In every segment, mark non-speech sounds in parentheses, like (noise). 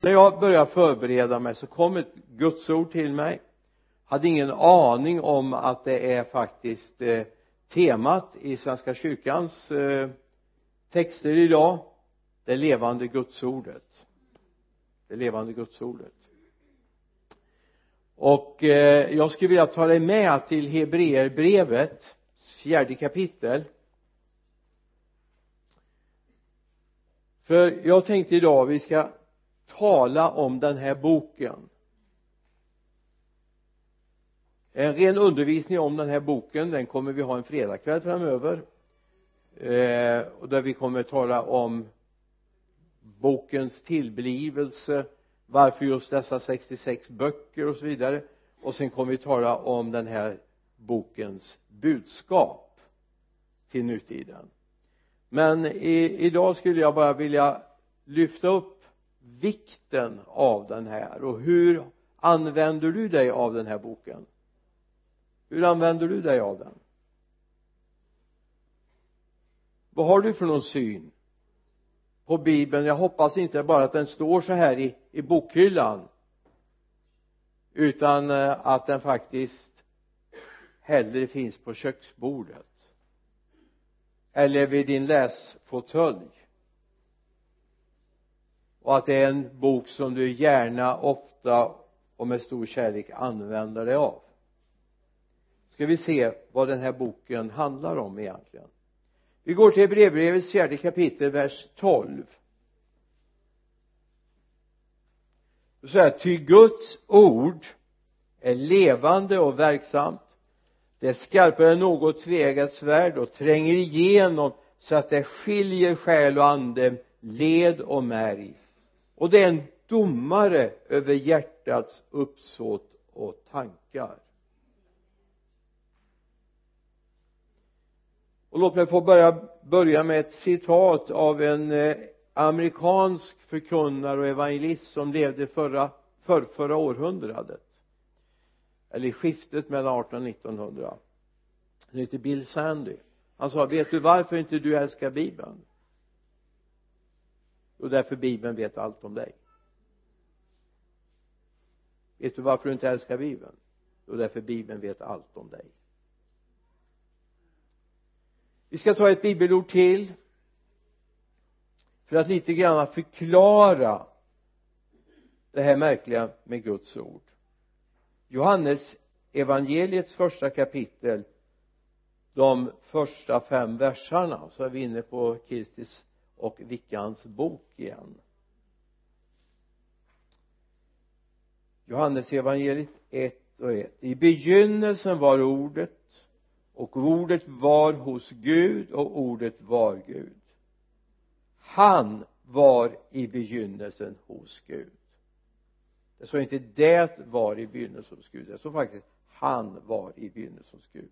när jag började förbereda mig så kom ett gudsord till mig. Hade ingen aning om att det är faktiskt eh, temat i svenska kyrkans eh, texter idag. Det levande gudsordet. Det levande gudsordet. Och eh, jag skulle vilja ta dig med till Hebreerbrevet fjärde kapitel. För jag tänkte idag vi ska tala om den här boken. En ren undervisning om den här boken den kommer vi ha en fredagkväll framöver eh, och där vi kommer tala om bokens tillblivelse varför just dessa 66 böcker och så vidare och sen kommer vi tala om den här bokens budskap till nutiden. Men i, idag skulle jag bara vilja lyfta upp vikten av den här? Och hur använder du dig av den här boken? Hur använder du dig av den? Vad har du för någon syn på bibeln? Jag hoppas inte bara att den står så här i, i bokhyllan utan eh, att den faktiskt hellre finns på köksbordet eller vid din läsfåtölj och att det är en bok som du gärna ofta och med stor kärlek använder dig av. Ska vi se vad den här boken handlar om egentligen? Vi går till brevbrevets fjärde kapitel vers 12 så här ty Guds ord är levande och verksamt. Det är skarpare än något tveeggat svärd och tränger igenom så att det skiljer själ och ande led och märg och det är en domare över hjärtats uppsåt och tankar. Och låt mig få börja, börja med ett citat av en eh, amerikansk förkunnare och evangelist som levde förra, för förra århundradet. Eller i skiftet mellan 18 och 1900 han heter Bill Sandy. Han sa vet du varför inte du älskar bibeln? Och därför bibeln vet allt om dig. Vet du varför du inte älskar bibeln? Och därför bibeln vet allt om dig. Vi ska ta ett bibelord till. För att lite grann förklara det här märkliga med Guds ord. Johannes evangeliets första kapitel de första fem versarna så är vi inne på Kirstis och Vickans bok igen. Johannes evangeliet 1 och 1 i begynnelsen var ordet och ordet var hos Gud och ordet var Gud. Han var i begynnelsen hos Gud. Det står inte det var i begynnelsen hos Gud det står faktiskt han var i begynnelsen hos Gud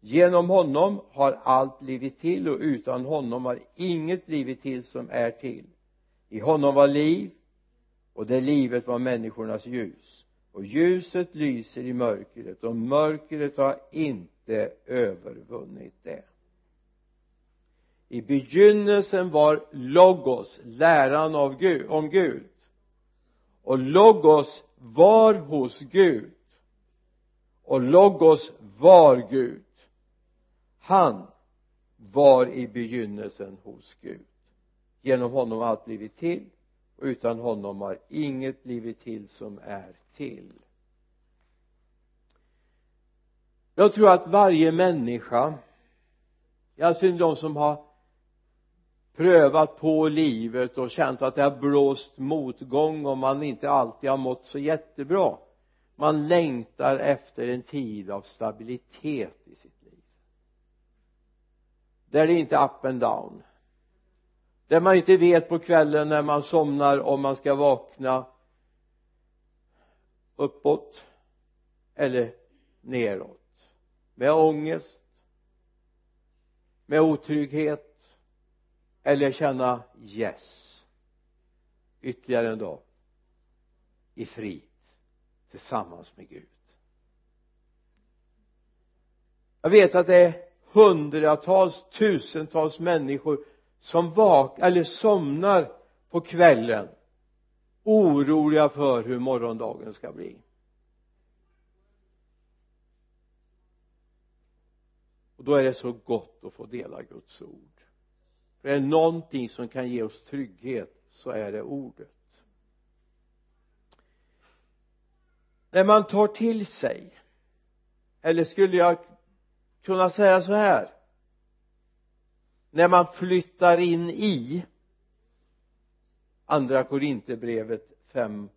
genom honom har allt blivit till och utan honom har inget blivit till som är till. I honom var liv och det livet var människornas ljus. Och ljuset lyser i mörkret och mörkret har inte övervunnit det. I begynnelsen var logos läran av Gud, om Gud. Och logos var hos Gud. Och logos var Gud han var i begynnelsen hos Gud. Genom honom har allt blivit till och utan honom har inget blivit till som är till. Jag tror att varje människa alltså de som har prövat på livet och känt att det har blåst motgång och man inte alltid har mått så jättebra man längtar efter en tid av stabilitet i sitt liv där det inte är up and down. Där man inte vet på kvällen när man somnar om man ska vakna uppåt eller neråt. Med ångest med otrygghet eller känna yes. Ytterligare en dag i frid tillsammans med Gud. Jag vet att det är hundratals tusentals människor som vak eller somnar på kvällen oroliga för hur morgondagen ska bli. Och då är det så gott att få dela Guds ord. För är det någonting som kan ge oss trygghet så är det ordet. När man tar till sig eller skulle jag kunna säga så här. När man flyttar in i andra korinterbrevet 5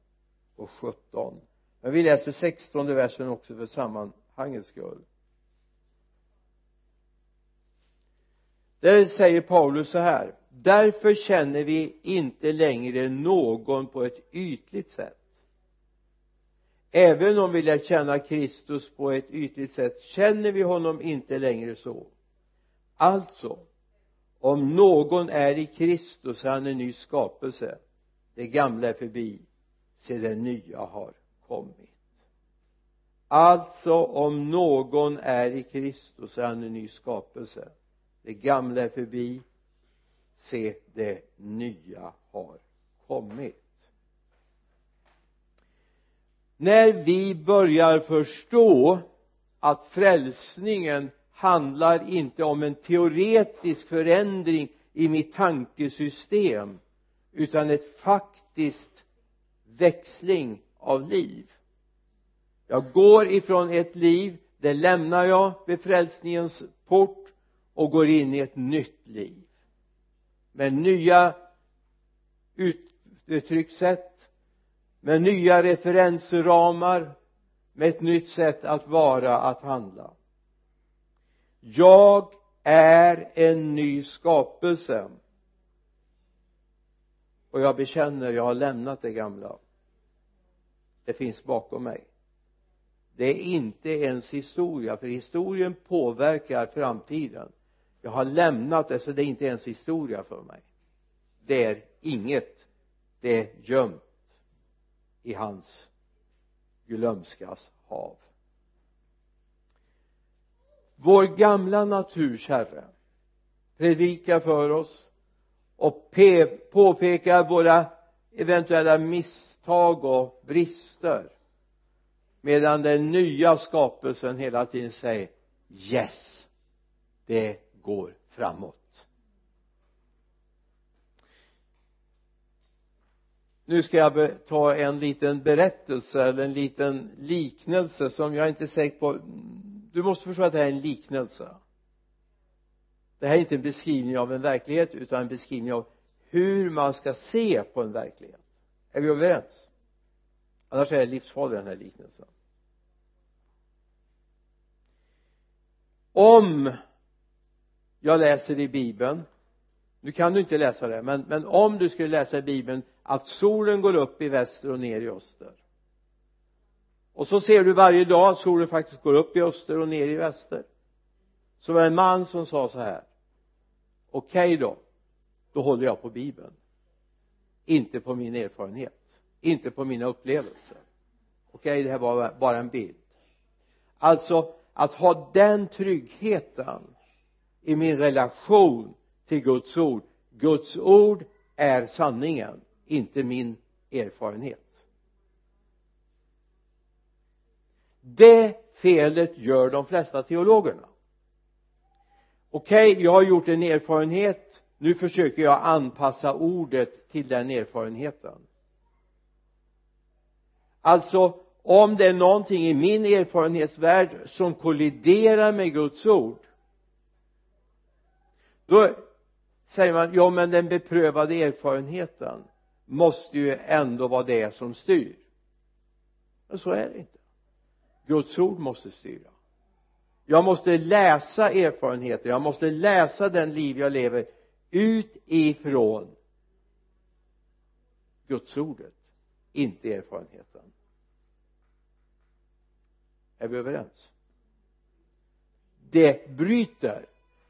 och 17 men vi läser 16 versen också för sammanhangets skull. Där säger Paulus så här. Därför känner vi inte längre någon på ett ytligt sätt även om vi lär känna Kristus på ett ytligt sätt känner vi honom inte längre så. Alltså om någon är i Kristus är han en ny skapelse. Det gamla är förbi se det nya har kommit. Alltså om någon är i Kristus är han en ny skapelse. Det gamla är förbi se det nya har kommit när vi börjar förstå att frälsningen handlar inte om en teoretisk förändring i mitt tankesystem utan ett faktiskt växling av liv. Jag går ifrån ett liv det lämnar jag vid frälsningens port och går in i ett nytt liv. Med nya uttryckssätt med nya referensramar med ett nytt sätt att vara, att handla. Jag är en ny skapelse. Och jag bekänner jag har lämnat det gamla. Det finns bakom mig. Det är inte ens historia för historien påverkar framtiden. Jag har lämnat det så det är inte ens historia för mig. Det är inget. Det är gömt i hans glömskas hav. Vår gamla naturs herre predikar för oss och påpekar våra eventuella misstag och brister medan den nya skapelsen hela tiden säger yes det går framåt. Nu ska jag ta en liten berättelse eller en liten liknelse som jag inte är säker på. Du måste förstå att det här är en liknelse. Det här är inte en beskrivning av en verklighet utan en beskrivning av hur man ska se på en verklighet. Är vi överens? Annars är det livsfarlig den här liknelsen. Om jag läser i bibeln nu kan du inte läsa det men, men om du skulle läsa i bibeln att solen går upp i väster och ner i öster. Och så ser du varje dag att solen faktiskt går upp i öster och ner i väster. Så var det en man som sa så här okej okay då då håller jag på bibeln. Inte på min erfarenhet inte på mina upplevelser. Okej okay, det här var bara en bild. Alltså att ha den tryggheten i min relation till Guds ord. Guds ord är sanningen inte min erfarenhet. Det felet gör de flesta teologerna. Okej okay, jag har gjort en erfarenhet. Nu försöker jag anpassa ordet till den erfarenheten. Alltså om det är någonting i min erfarenhetsvärld som kolliderar med Guds ord då säger man ja men den beprövade erfarenheten måste ju ändå vara det som styr. Men så är det inte. Guds ord måste styra. Jag måste läsa erfarenheter jag måste läsa den liv jag lever utifrån Guds ordet inte erfarenheten. Är vi överens? Det bryter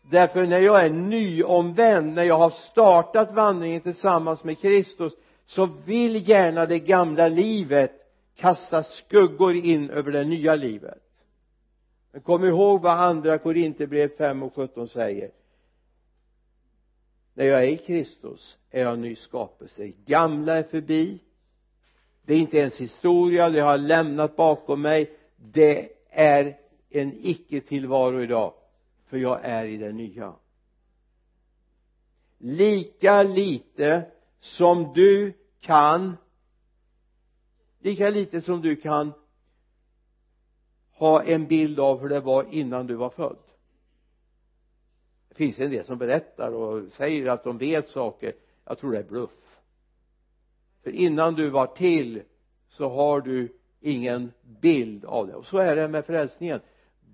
därför när jag är nyomvänd när jag har startat vandringen tillsammans med Kristus så vill gärna det gamla livet kasta skuggor in över det nya livet. Men kom ihåg vad andra Korinthierbrev 5 och 17 säger. När jag är i Kristus är jag en ny skapelse. Gamla är förbi. Det är inte ens historia det har jag lämnat bakom mig. Det är en icke-tillvaro idag för jag är i det nya. Lika lite som du kan lika lite som du kan ha en bild av hur det var innan du var född. Det finns en del som berättar och säger att de vet saker. Jag tror det är bluff. För innan du var till så har du ingen bild av det. Och så är det med frälsningen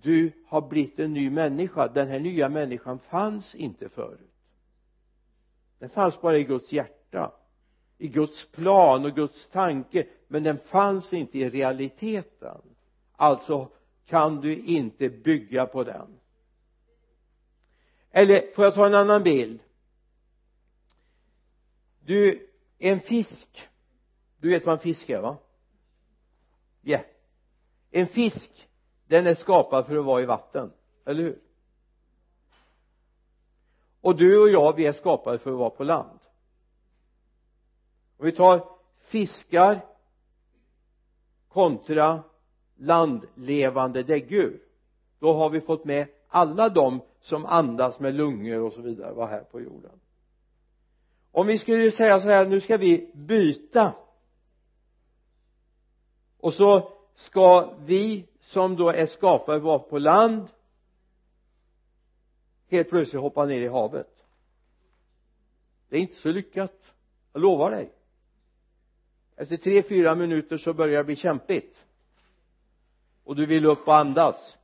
du har blivit en ny människa. Den här nya människan fanns inte förut. Den fanns bara i Guds hjärta i Guds plan och Guds tanke men den fanns inte i realiteten. Alltså kan du inte bygga på den. Eller får jag ta en annan bild? Du en fisk. Du vet vad en fisk är va? Ja. Yeah. en fisk den är skapad för att vara i vatten eller hur? Och du och jag vi är skapade för att vara på land. Om vi tar fiskar kontra landlevande däggdjur. Då har vi fått med alla de som andas med lungor och så vidare var här på jorden. Om vi skulle säga så här nu ska vi byta. Och så ska vi som då är skapade var på land helt plötsligt hoppar ner i havet. Det är inte så lyckat. Jag lovar dig. Efter tre fyra minuter så börjar det bli kämpigt. Och du vill upp och andas.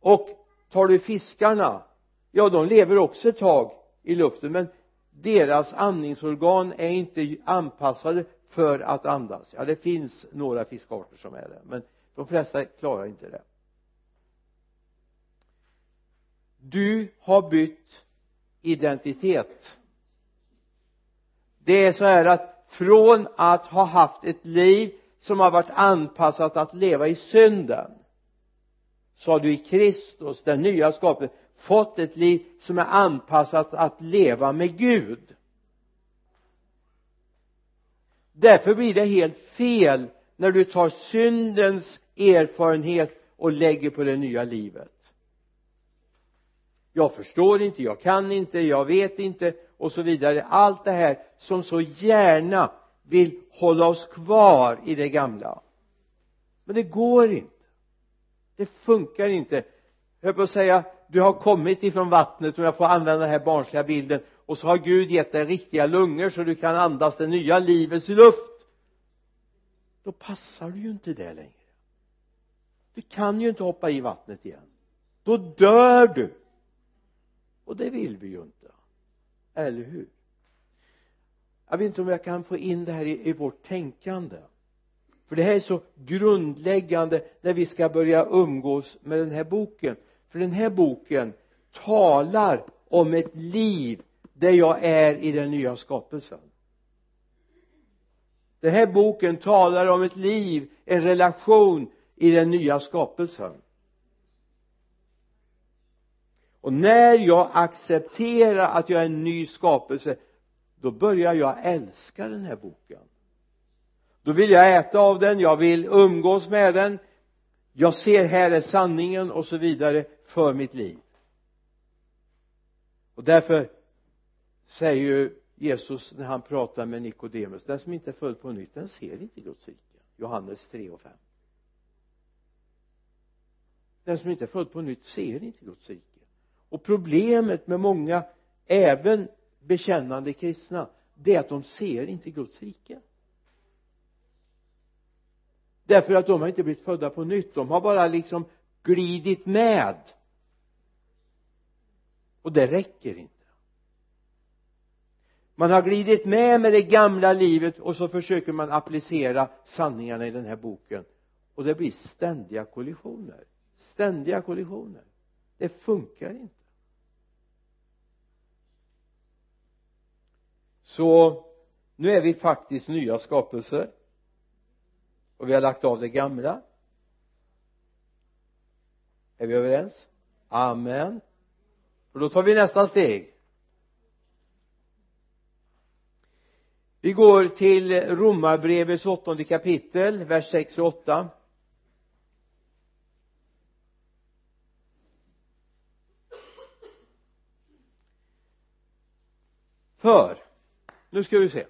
Och tar du fiskarna ja de lever också ett tag i luften men deras andningsorgan är inte anpassade för att andas. Ja det finns några fiskarter som är det men de flesta klarar inte det. Du har bytt identitet. Det är så här att från att ha haft ett liv som har varit anpassat att leva i synden så har du i Kristus, den nya skapelsen fått ett liv som är anpassat att leva med Gud. Därför blir det helt fel när du tar syndens erfarenhet och lägger på det nya livet. Jag förstår inte, jag kan inte, jag vet inte och så vidare. Allt det här som så gärna vill hålla oss kvar i det gamla. Men det går inte. Det funkar inte. Jag höll på att säga du har kommit ifrån vattnet om jag får använda den här barnsliga bilden och så har Gud gett dig riktiga lungor så du kan andas det nya livets luft. Då passar du ju inte det längre du kan ju inte hoppa i vattnet igen. Då dör du. Och det vill vi ju inte eller hur? Jag vet inte om jag kan få in det här i, i vårt tänkande. För det här är så grundläggande när vi ska börja umgås med den här boken. För den här boken talar om ett liv där jag är i den nya skapelsen. Den här boken talar om ett liv, en relation i den nya skapelsen. Och när jag accepterar att jag är en ny skapelse då börjar jag älska den här boken. Då vill jag äta av den, jag vill umgås med den. Jag ser här är sanningen och så vidare för mitt liv. Och därför säger ju Jesus när han pratar med Nikodemus den som inte är född på nytt den ser inte Guds rike. Johannes 3 och 5 den som inte är född på nytt ser inte Guds rike. Och problemet med många även bekännande kristna det är att de ser inte Guds rike. Därför att de har inte blivit födda på nytt. De har bara liksom glidit med. Och det räcker inte. Man har glidit med med det gamla livet och så försöker man applicera sanningarna i den här boken. Och det blir ständiga kollisioner ständiga kollisioner. Det funkar inte. Så nu är vi faktiskt nya skapelser. Och vi har lagt av det gamla. Är vi överens? Amen. Och då tar vi nästa steg. Vi går till romarbrevets åttonde kapitel vers 6 och 8 för nu ska vi se.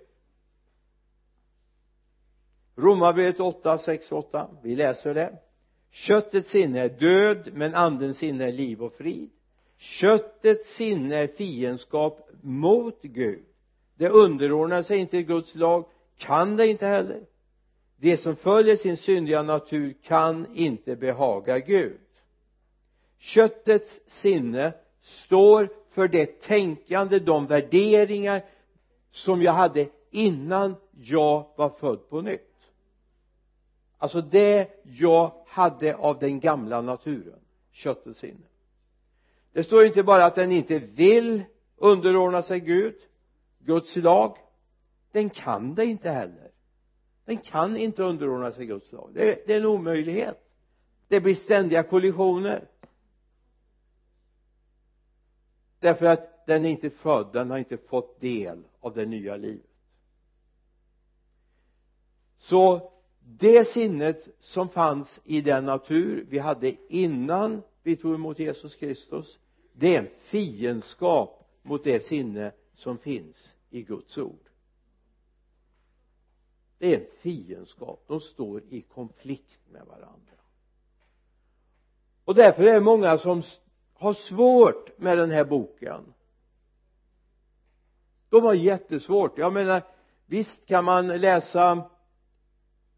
Romarbrevet 8, 6 8 vi läser det. Köttets sinne är död men andens sinne är liv och frid. Köttets sinne är fiendskap mot Gud. Det underordnar sig inte Guds lag kan det inte heller. Det som följer sin syndiga natur kan inte behaga Gud. Köttets sinne står för det tänkande, de värderingar som jag hade innan jag var född på nytt. Alltså det jag hade av den gamla naturen köttets sinne det står inte bara att den inte vill underordna sig Gud Guds lag. Den kan det inte heller. Den kan inte underordna sig Guds lag. Det det är en omöjlighet. Det blir ständiga kollisioner. Därför att den är inte född, den har inte fått del av det nya livet. Så det sinnet som fanns i den natur vi hade innan vi tog emot Jesus Kristus det är en fiendskap mot det sinne som finns i Guds ord. Det är en fiendskap. De står i konflikt med varandra. Och därför är det många som har svårt med den här boken. De har jättesvårt. Jag menar visst kan man läsa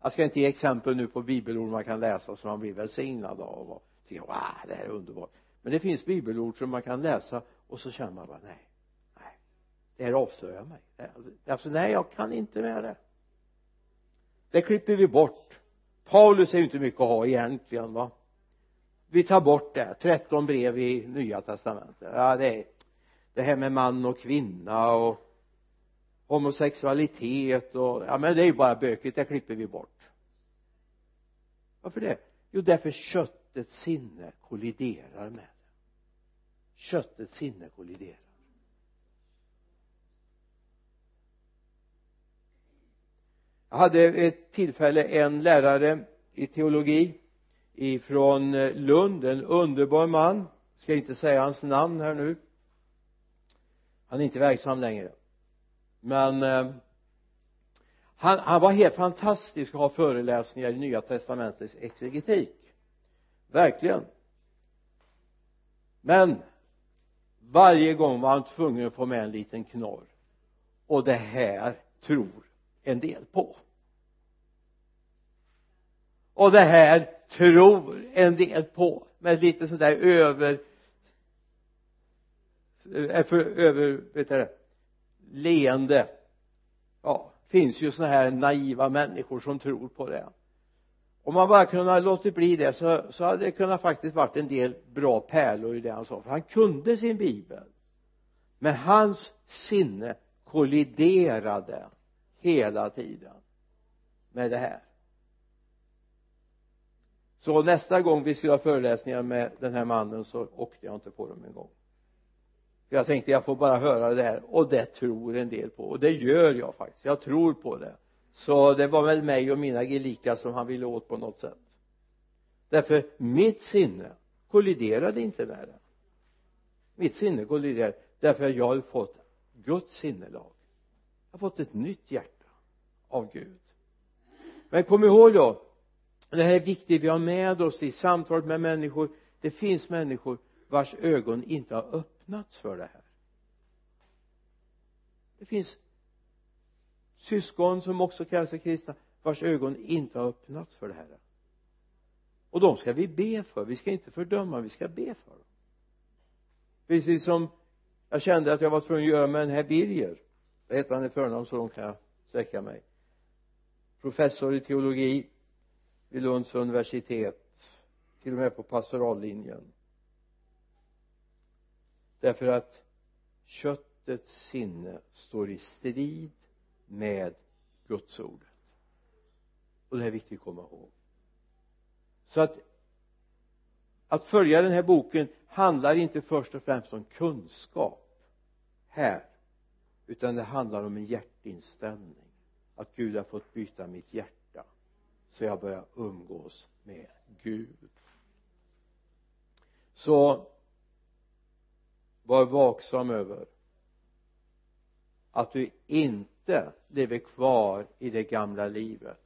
jag ska inte ge exempel nu på bibelord man kan läsa som man blir välsignad av och tycker wow det här är underbart. Men det finns bibelord som man kan läsa och så känner man bara nej nej det här avslöjar mig. Alltså nej jag kan inte med det. Det klipper vi bort. Paulus är ju inte mycket att ha egentligen va? Vi tar bort det. 13 brev i nya testamentet. Ja det är det här med man och kvinna och homosexualitet och ja men det är ju bara bökigt. Det klipper vi bort. Varför det? Jo därför köttets sinne kolliderar med det. Köttets sinne kolliderar. Jag hade ett tillfälle en lärare i teologi ifrån eh, Lund en underbar man. Ska inte säga hans namn här nu. Han är inte verksam längre. Men eh, han, han var helt fantastisk att ha föreläsningar i nya testamentets exegetik. Verkligen. Men varje gång var han tvungen att få med en liten knorr. Och det här tror en del på. Och det här tror en del på med lite sådär över eh, för, över vet du leende. Ja finns ju sådana här naiva människor som tror på det. Om man bara kunde ha låtit bli det så, så hade det kunnat faktiskt varit en del bra pärlor i det han sa. För han kunde sin bibel. Men hans sinne kolliderade hela tiden med det här så nästa gång vi skulle ha föreläsningar med den här mannen så åkte jag inte på dem en gång. För jag tänkte jag får bara höra det här. Och det tror en del på. Och det gör jag faktiskt. Jag tror på det. Så det var väl mig och mina gelikar som han ville åt på något sätt. Därför mitt sinne kolliderade inte med det. Mitt sinne kolliderade därför att jag har fått Guds sinnelag. Jag har fått ett nytt hjärta av Gud. Men kom ihåg då det här är viktigt. Vi har med oss i samtalet med människor. Det finns människor vars ögon inte har öppnats för det här. Det finns syskon som också kallar sig kristna vars ögon inte har öppnats för det här. Och de ska vi be för. Vi ska inte fördöma. Vi ska be för dem. Precis som jag kände att jag var tvungen att göra med den här Birger. Vad heter han i förnamn? Så långt kan jag sträcka mig. Professor i teologi vid Lunds universitet till och med på pastorallinjen. Därför att köttets sinne står i strid med gudsordet och det är viktigt att komma ihåg. Så att att följa den här boken handlar inte först och främst om kunskap här utan det handlar om en hjärtinställning. Att Gud har fått byta mitt hjärta så jag börjar umgås med Gud. Så var vaksam över att du inte lever kvar i det gamla livet.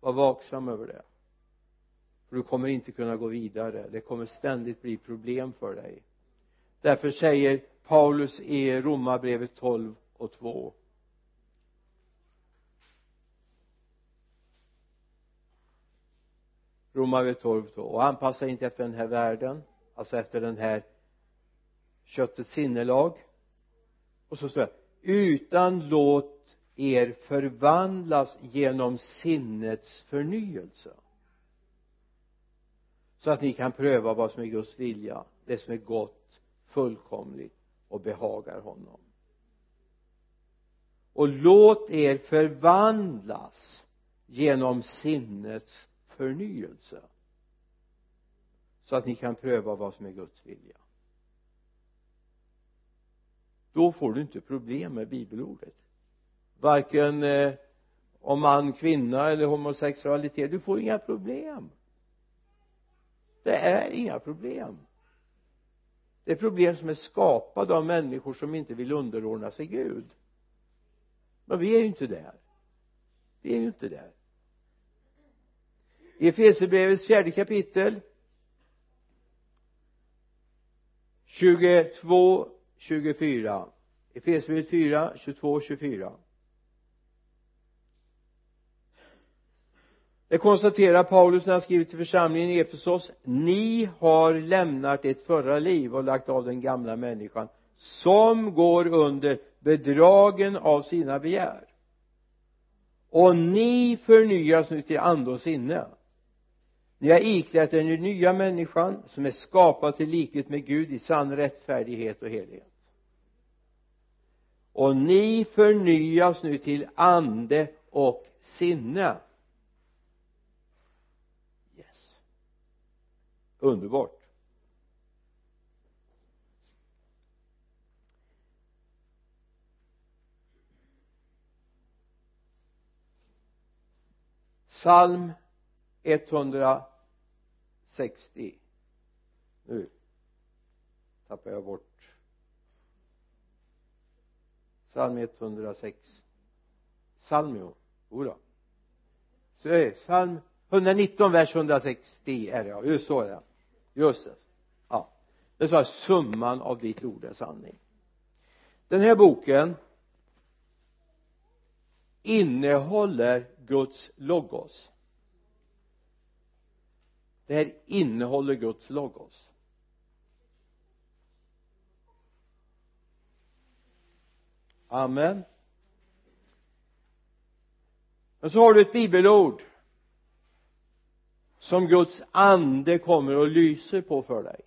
Var vaksam över det. För du kommer inte kunna gå vidare. Det kommer ständigt bli problem för dig. Därför säger Paulus i Romarbrevet 12 och 2 Romarbrevet 12 då och anpassa inte efter den här världen alltså efter den här köttets sinnelag. Och så står det utan låt er förvandlas genom sinnets förnyelse. Så att ni kan pröva vad som är Guds vilja det som är gott fullkomligt och behagar honom. Och låt er förvandlas genom sinnets förnyelse. Så att ni kan pröva vad som är Guds vilja. Då får du inte problem med bibelordet. Varken eh, om man, kvinna eller homosexualitet du får inga problem. Det är inga problem. Det är problem som är skapade av människor som inte vill underordna sig Gud. Men vi är ju inte där. Vi är ju inte där i Efesierbrevets fjärde kapitel 22 24 Efesierbrevet 4 22 24 det konstaterar Paulus när han skriver till församlingen i Efesos ni har lämnat ert förra liv och lagt av den gamla människan som går under bedragen av sina begär. Och ni förnyas nu till ande och sinne ni har iklätt er den nya människan som är skapad till likhet med Gud i sann rättfärdighet och helhet och ni förnyas nu till ande och sinne. Yes. Underbart. Psalm 160 nu tappar jag bort. Psalm 106 psalmio jodå så är psalm 119 vers 160 är det ja. Just så är det. Just det. Ja. Det sa summan av ditt ord är sanning. Den här boken innehåller Guds logos det här innehåller Guds logos. Amen. Men så har du ett bibelord som Guds ande kommer och lyser på för dig.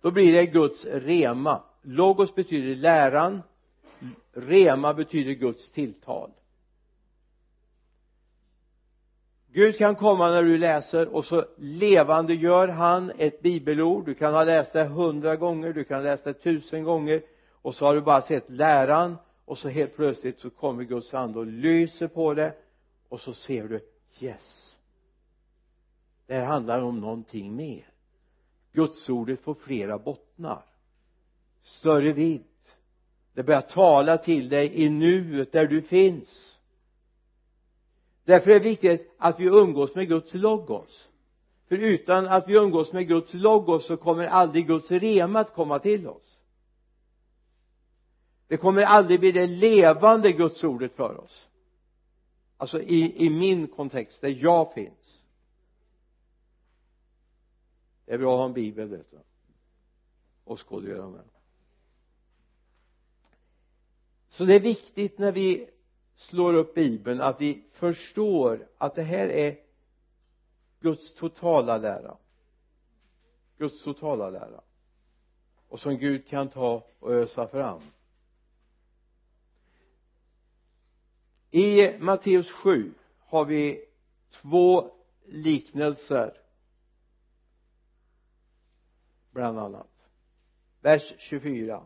Då blir det Guds rema. Logos betyder läran. Rema betyder Guds tilltal. Gud kan komma när du läser och så levande gör han ett bibelord. Du kan ha läst det hundra gånger du kan ha läst det tusen gånger och så har du bara sett läran och så helt plötsligt så kommer Guds ande och lyser på det och så ser du yes det här handlar om någonting mer. Gudsordet får flera bottnar. Större vidd. Det börjar tala till dig i nuet där du finns därför är det viktigt att vi umgås med Guds logos. För utan att vi umgås med Guds logos så kommer aldrig Guds rema att komma till oss. Det kommer aldrig bli det levande gudsordet för oss. Alltså i, i min kontext där jag finns. Det är bra att ha en bibel vet du. Och skådegöra med så det är viktigt när vi slår upp bibeln att vi förstår att det här är Guds totala lära. Guds totala lära. Och som Gud kan ta och ösa fram. I Matteus 7 har vi två liknelser. Bland annat. Vers 24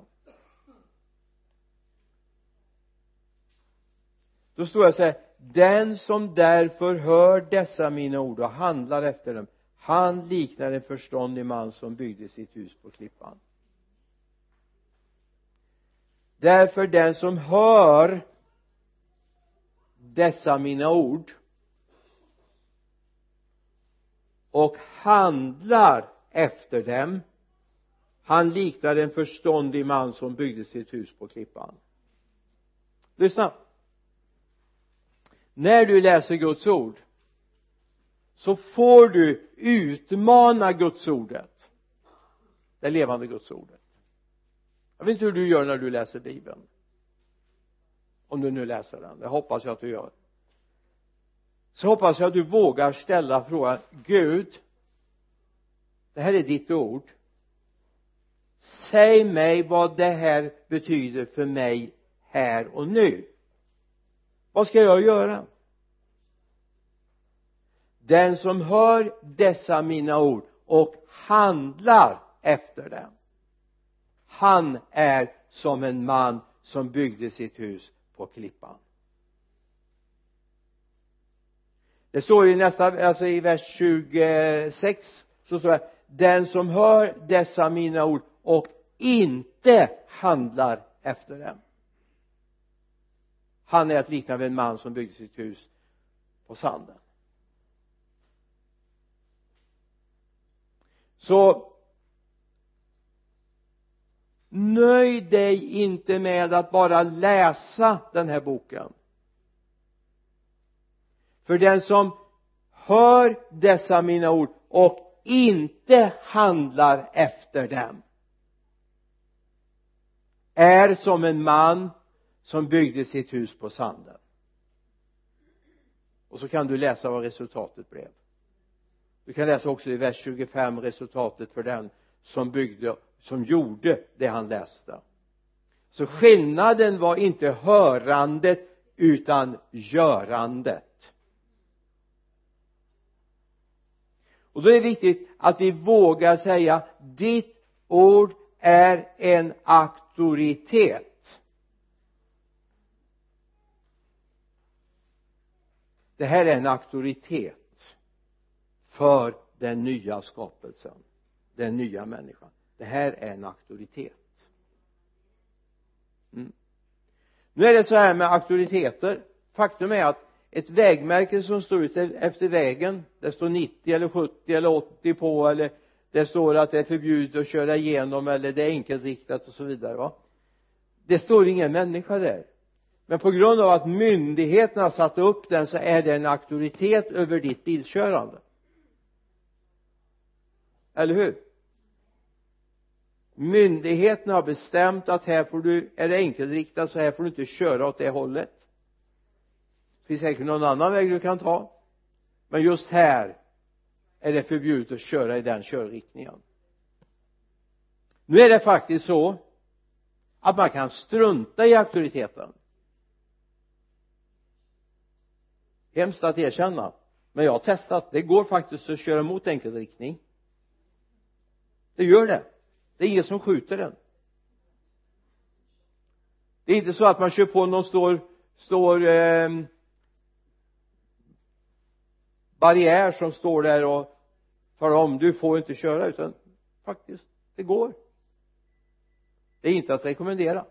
då står det så här den som därför hör dessa mina ord och handlar efter dem han liknar en förståndig man som byggde sitt hus på klippan. Därför den som hör dessa mina ord och handlar efter dem han liknar en förståndig man som byggde sitt hus på klippan. Lyssna när du läser Guds ord så får du utmana Guds ordet. Det levande Guds ordet. Jag vet inte hur du gör när du läser bibeln. Om du nu läser den. Det hoppas jag att du gör. Så hoppas jag att du vågar ställa frågan Gud det här är ditt ord. Säg mig vad det här betyder för mig här och nu vad ska jag göra? Den som hör dessa mina ord och handlar efter dem. Han är som en man som byggde sitt hus på klippan. Det står i nästa, alltså i vers 26 så står det den som hör dessa mina ord och inte handlar efter dem han är att likna vid en man som byggde sitt hus på sanden. Så nöj dig inte med att bara läsa den här boken. För den som hör dessa mina ord och inte handlar efter dem är som en man som byggde sitt hus på sanden. Och så kan du läsa vad resultatet blev. Du kan läsa också i vers 25 resultatet för den som byggde som gjorde det han läste. Så skillnaden var inte hörandet utan görandet. Och då är det viktigt att vi vågar säga ditt ord är en auktoritet. Det här är en auktoritet för den nya skapelsen den nya människan. Det här är en auktoritet. Mm. nu är det så här med auktoriteter. Faktum är att ett vägmärke som står ut efter vägen det står 90 eller 70 eller 80 på eller det står att det är förbjudet att köra igenom eller det är enkelriktat och så vidare va. Det står ingen människa där men på grund av att myndigheterna satt upp den så är det en auktoritet över ditt bilkörande. Eller hur? Myndigheterna har bestämt att här får du är det enkelriktat så här får du inte köra åt det hållet. Det finns säkert någon annan väg du kan ta. Men just här är det förbjudet att köra i den körriktningen. Nu är det faktiskt så att man kan strunta i auktoriteten. Hemskt att erkänna. Men jag har testat. Det går faktiskt att köra mot enkelriktning det gör det. Det är ingen som skjuter den. Det är inte så att man kör på någon står står eh, barriär som står där och talar om du får inte köra utan faktiskt det går. Det är inte att rekommendera.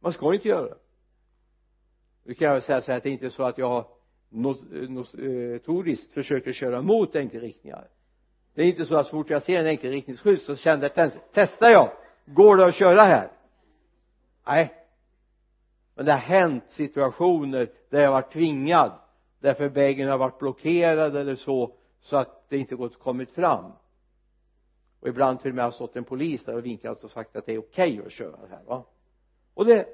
Man ska inte göra det nu kan jag väl säga så här att det är inte så att jag notoriskt eh, försöker köra mot enkelriktningar. Det är inte så att så fort jag ser en enkelriktningsskylt så känner jag testar jag? Går det att köra här? Nej. Men det har hänt situationer där jag varit tvingad därför vägen har varit blockerad eller så så att det inte gått kommit fram. Och ibland till och med har stått en polis där och vinkat och sagt att det är okej okay att köra här va? Och det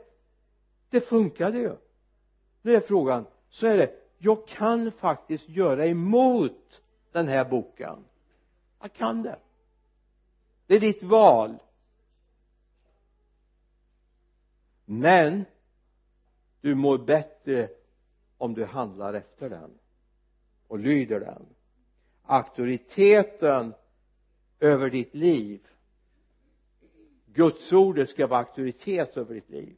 det funkade ju nu är frågan. Så är det. Jag kan faktiskt göra emot den här boken. Jag kan det. Det är ditt val. Men du mår bättre om du handlar efter den och lyder den. Auktoriteten över ditt liv. Guds ordet ska vara auktoritet över ditt liv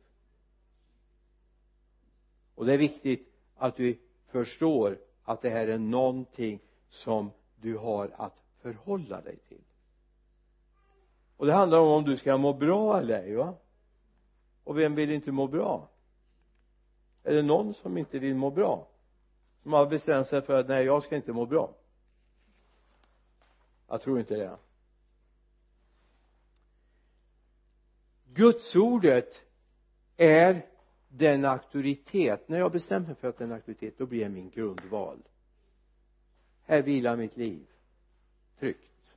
och det är viktigt att vi förstår att det här är någonting som du har att förhålla dig till. Och det handlar om om du ska må bra eller ej va? Och vem vill inte må bra? Är det någon som inte vill må bra? Som har bestämt sig för att nej jag ska inte må bra. Jag tror inte det. Gudsordet är den auktoritet när jag bestämmer mig för att det är en auktoritet då blir det min grundval. Här vilar mitt liv tryggt.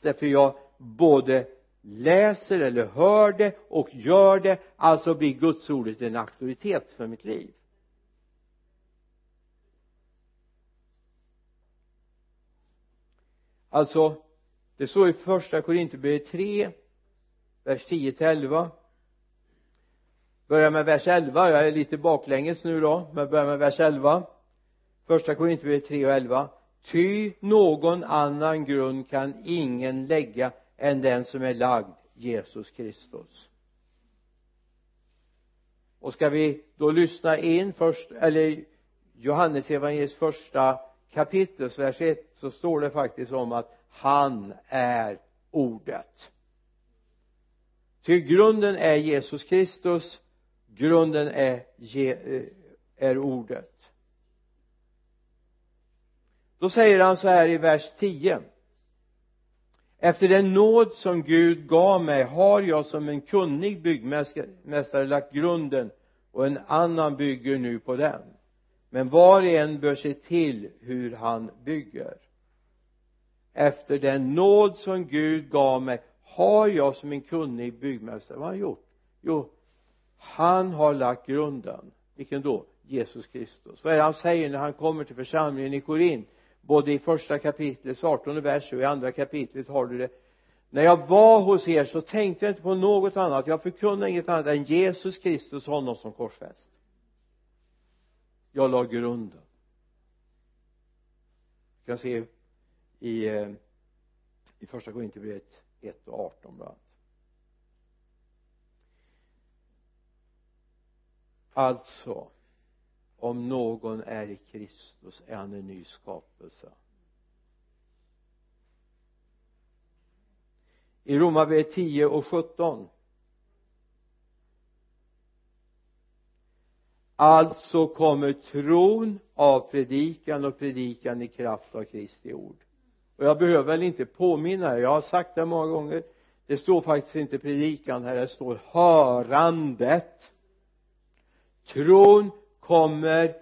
Därför jag både läser eller hör det och gör det alltså blir gudsordet en auktoritet för mitt liv. Alltså det står i första Korinthierbrevet 3 vers 10 till 11 börjar med vers 11 jag är lite baklänges nu då men börjar med vers 11 första Korinthierbrevet 3 och 11 ty någon annan grund kan ingen lägga än den som är lagd Jesus Kristus. Och ska vi då lyssna in först eller Johannes evangeliets första kapitel vers 1 så står det faktiskt om att han är ordet. Ty grunden är Jesus Kristus grunden är, eh, är ordet. Då säger han så här i vers 10 efter den nåd som Gud gav mig har jag som en kunnig byggmästare lagt grunden och en annan bygger nu på den. Men var och en bör se till hur han bygger. Efter den nåd som Gud gav mig har jag som en kunnig byggmästare. Vad har han gjort? Jo han har lagt grunden. Vilken då? Jesus Kristus. Vad är det han säger när han kommer till församlingen i Korint? Både i första kapitlet 18 vers och i andra kapitlet har du det. När jag var hos er så tänkte jag inte på något annat. Jag förkunnade inget annat än Jesus Kristus honom som korsfäst. Jag la grunden. Du kan se i eh, i första Korinthierbrevet 1 och 18 bland alltså om någon är i Kristus är han en ny skapelse. I Romarbrevet 10 och 17 alltså kommer tron av predikan och predikan i kraft av Kristi ord. Och jag behöver väl inte påminna er. Jag har sagt det många gånger. Det står faktiskt inte predikan här. Det står hörandet tron kommer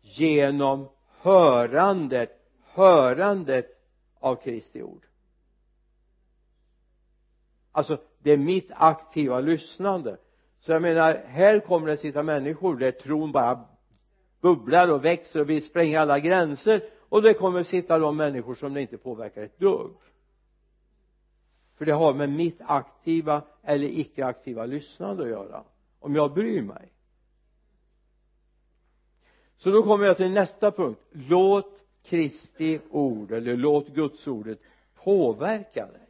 genom hörandet hörandet av Kristi ord. Alltså det är mitt aktiva lyssnande. Så jag menar här kommer det sitta människor där tron bara bubblar och växer och vill spränga alla gränser. Och det kommer sitta de människor som det inte påverkar ett dugg. För det har med mitt aktiva eller icke aktiva lyssnande att göra om jag bryr mig så då kommer jag till nästa punkt. Låt Kristi ord eller låt Guds ordet påverka dig.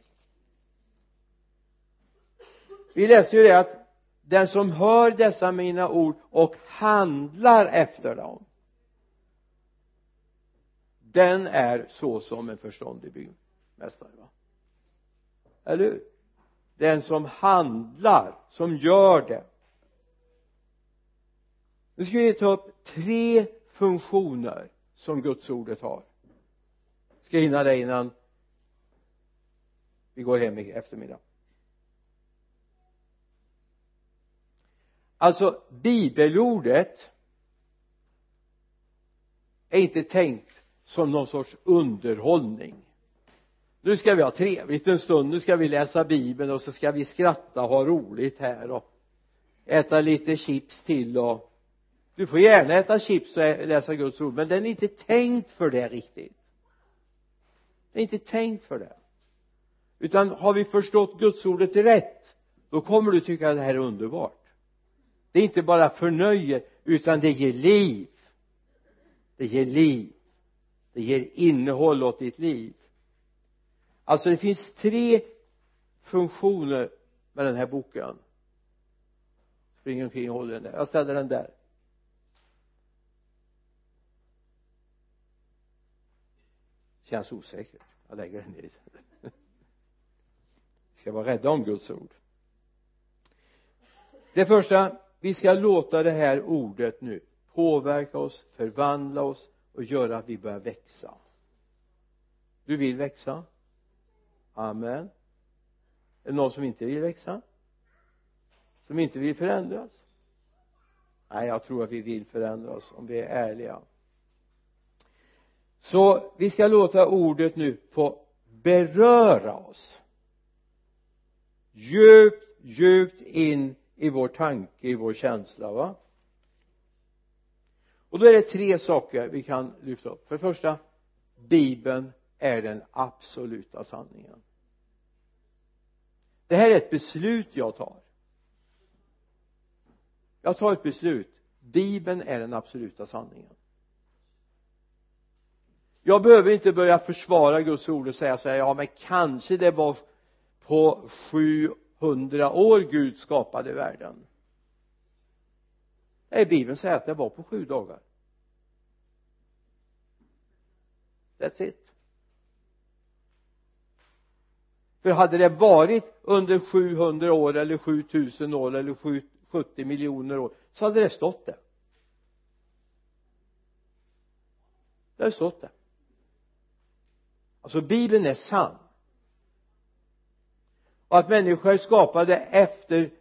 Vi läste ju det att den som hör dessa mina ord och handlar efter dem den är så som en förståndig byggmästare va? Eller hur? Den som handlar som gör det nu ska vi ta upp tre funktioner som Guds ordet har. Ska hinna det innan vi går hem i eftermiddag? Alltså bibelordet är inte tänkt som någon sorts underhållning. Nu ska vi ha trevligt en stund nu ska vi läsa bibeln och så ska vi skratta och ha roligt här och äta lite chips till och du får gärna äta chips och läsa Guds ord men den är inte tänkt för det riktigt. Den är inte tänkt för det. Utan har vi förstått Guds ordet rätt då kommer du tycka att det här är underbart. Det är inte bara förnöje utan det ger liv. Det ger liv. Det ger innehåll åt ditt liv. Alltså det finns tre funktioner med den här boken. Springer omkring och håller den där. Jag ställer den där. Känns osäkert. Jag lägger den ner vi (laughs) ska vara rädda om Guds ord? Det första vi ska låta det här ordet nu påverka oss, förvandla oss och göra att vi börjar växa. Du vill växa? Amen. Är det någon som inte vill växa? Som inte vill förändras? Nej jag tror att vi vill förändras om vi är ärliga så vi ska låta ordet nu få beröra oss. Djupt djupt in i vår tanke, i vår känsla va? Och då är det tre saker vi kan lyfta upp. För det första bibeln är den absoluta sanningen. Det här är ett beslut jag tar. Jag tar ett beslut. Bibeln är den absoluta sanningen jag behöver inte börja försvara Guds ord och säga så här ja men kanske det var på 700 år Gud skapade världen. Nej bibeln säger att det var på sju dagar. That's it. För hade det varit under 700 år eller 7000 år eller 70 miljoner år så hade det stått det det hade stått det alltså bibeln är sann. Och att människor är skapade efter